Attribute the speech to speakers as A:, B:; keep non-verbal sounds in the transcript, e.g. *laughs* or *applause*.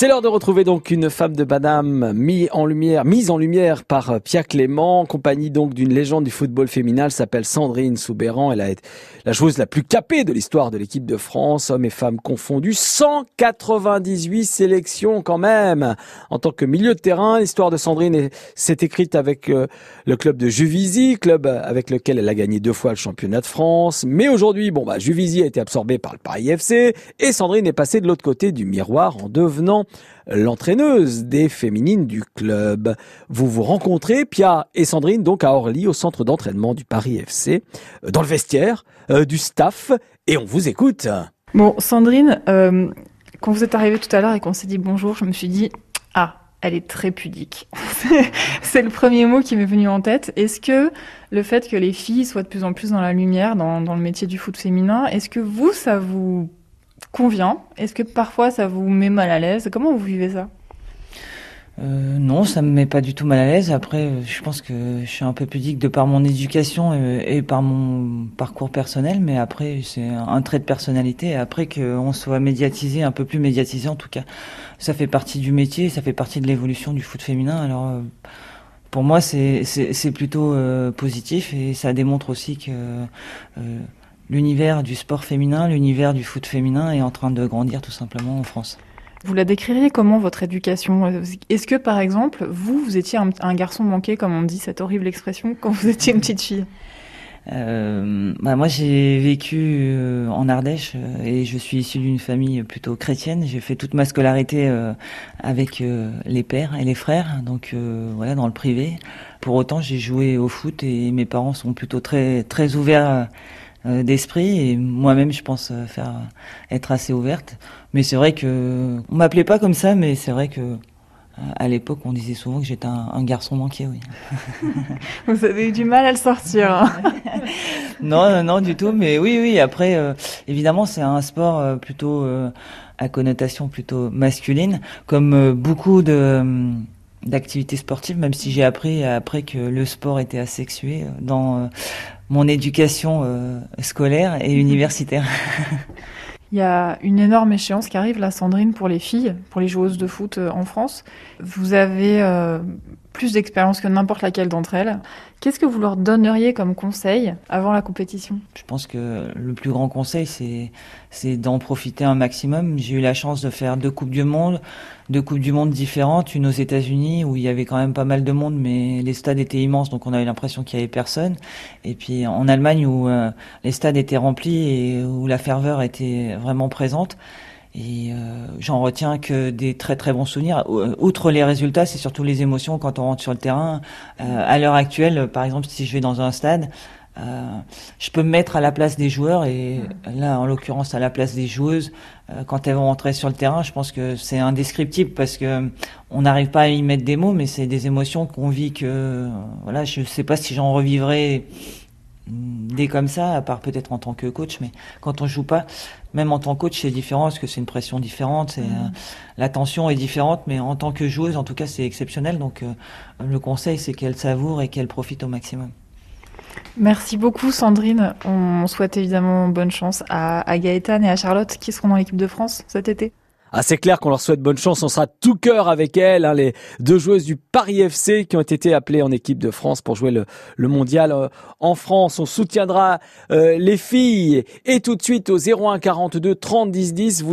A: C'est l'heure de retrouver donc une femme de Banam mise en lumière, mise en lumière par euh, Pierre Clément, compagnie donc d'une légende du football féminin. Elle s'appelle Sandrine Soubéran. Elle a été la joueuse la plus capée de l'histoire de l'équipe de France, hommes et femmes confondus. 198 sélections quand même. En tant que milieu de terrain, l'histoire de Sandrine s'est écrite avec euh, le club de Juvisy, club avec lequel elle a gagné deux fois le championnat de France. Mais aujourd'hui, bon bah Juvisy a été absorbé par le Paris FC et Sandrine est passée de l'autre côté du miroir en devenant l'entraîneuse des féminines du club. Vous vous rencontrez, Pia et Sandrine, donc à Orly, au centre d'entraînement du Paris FC, euh, dans le vestiaire euh, du staff, et on vous écoute.
B: Bon, Sandrine, euh, quand vous êtes arrivée tout à l'heure et qu'on s'est dit bonjour, je me suis dit, ah, elle est très pudique. *laughs* C'est le premier mot qui m'est venu en tête. Est-ce que le fait que les filles soient de plus en plus dans la lumière dans, dans le métier du foot féminin, est-ce que vous, ça vous convient Est-ce que parfois ça vous met mal à l'aise? Comment vous vivez ça?
C: Euh, non, ça me met pas du tout mal à l'aise. Après, je pense que je suis un peu pudique de par mon éducation et, par mon parcours personnel, mais après, c'est un trait de personnalité. Après qu'on soit médiatisé, un peu plus médiatisé en tout cas, ça fait partie du métier, ça fait partie de l'évolution du foot féminin. Alors, euh, pour moi, c'est plutôt euh, positif et ça démontre aussi que l'univers du sport féminin, l'univers du foot féminin est en train de grandir tout simplement en France.
B: Vous la décririez comment votre éducation? Est-ce que par exemple, vous, vous étiez un, garçon manqué, comme on dit cette horrible expression, *laughs* quand vous étiez une petite fille?
C: Euh, bah moi j'ai vécu euh, en Ardèche euh, et je suis issu d'une famille plutôt chrétienne. J'ai fait toute ma scolarité euh, avec les pères et les frères, donc voilà dans le privé. Pour autant j'ai joué au foot et mes parents sont plutôt très très ouverts d'esprit et moi-même je pense euh, faire être assez ouverte mais c'est vrai que on m'appelait pas comme ça mais c'est vrai que euh, à l'époque, on disait souvent que j'étais un, garçon manqué, oui. *laughs*
B: Vous avez eu du mal à le sortir. Hein. *laughs*
C: non, non, non, du tout. Mais oui, oui. Après, évidemment, c'est un sport plutôt à connotation plutôt masculine, comme beaucoup de d'activités sportives, même si j'ai appris après que le sport était asexué dans mon éducation euh, scolaire et universitaire. *laughs*
B: Il y a une énorme échéance qui arrive, la Sandrine, pour les filles, pour les joueuses de foot euh, en France. Vous avez euh, plus d'expérience que n'importe laquelle d'entre elles. Qu'est-ce que vous leur donneriez comme conseil avant la compétition?
C: Je pense que le plus grand conseil, c'est, d'en profiter un maximum. J'ai eu la chance de faire deux Coupes du Monde, deux Coupes du Monde différentes, une aux États-Unis où il y avait quand même pas mal de monde, mais les stades étaient immenses, donc on avait l'impression qu'il y avait personne. Et puis en Allemagne où euh, les stades étaient remplis et où la ferveur était vraiment présente. Et euh, j'en retiens que des très très bons souvenirs. Outre les résultats, c'est surtout les émotions quand on rentre sur le terrain. Euh, à l'heure actuelle, par exemple, si je vais dans un stade, euh, je peux me mettre à la place des joueurs et là, en l'occurrence, à la place des joueuses, euh, quand elles vont rentrer sur le terrain, je pense que c'est indescriptible parce que on n'arrive pas à y mettre des mots, mais c'est des émotions qu'on vit que voilà, je sais pas si j'en revivrai dès comme ça, à part peut-être en tant que coach, mais quand on joue pas, même en tant que coach, c'est différent parce que c'est une pression différente, c'est mm. euh, la tension est différente, mais en tant que joueuse, en tout cas, c'est exceptionnel. Donc, euh, le conseil, c'est qu'elle savoure et qu'elle profite au maximum.
B: Merci beaucoup, Sandrine. On souhaite évidemment bonne chance à, à Gaëtan et à Charlotte qui seront dans l'équipe de France cet été.
A: Ah, c'est clair qu'on leur souhaite bonne chance. On sera tout cœur avec elles, hein, les deux joueuses du Paris FC qui ont été appelées en équipe de France pour jouer le, le mondial euh, en France. On soutiendra euh, les filles et tout de suite au 01 42 30 10 10. Vous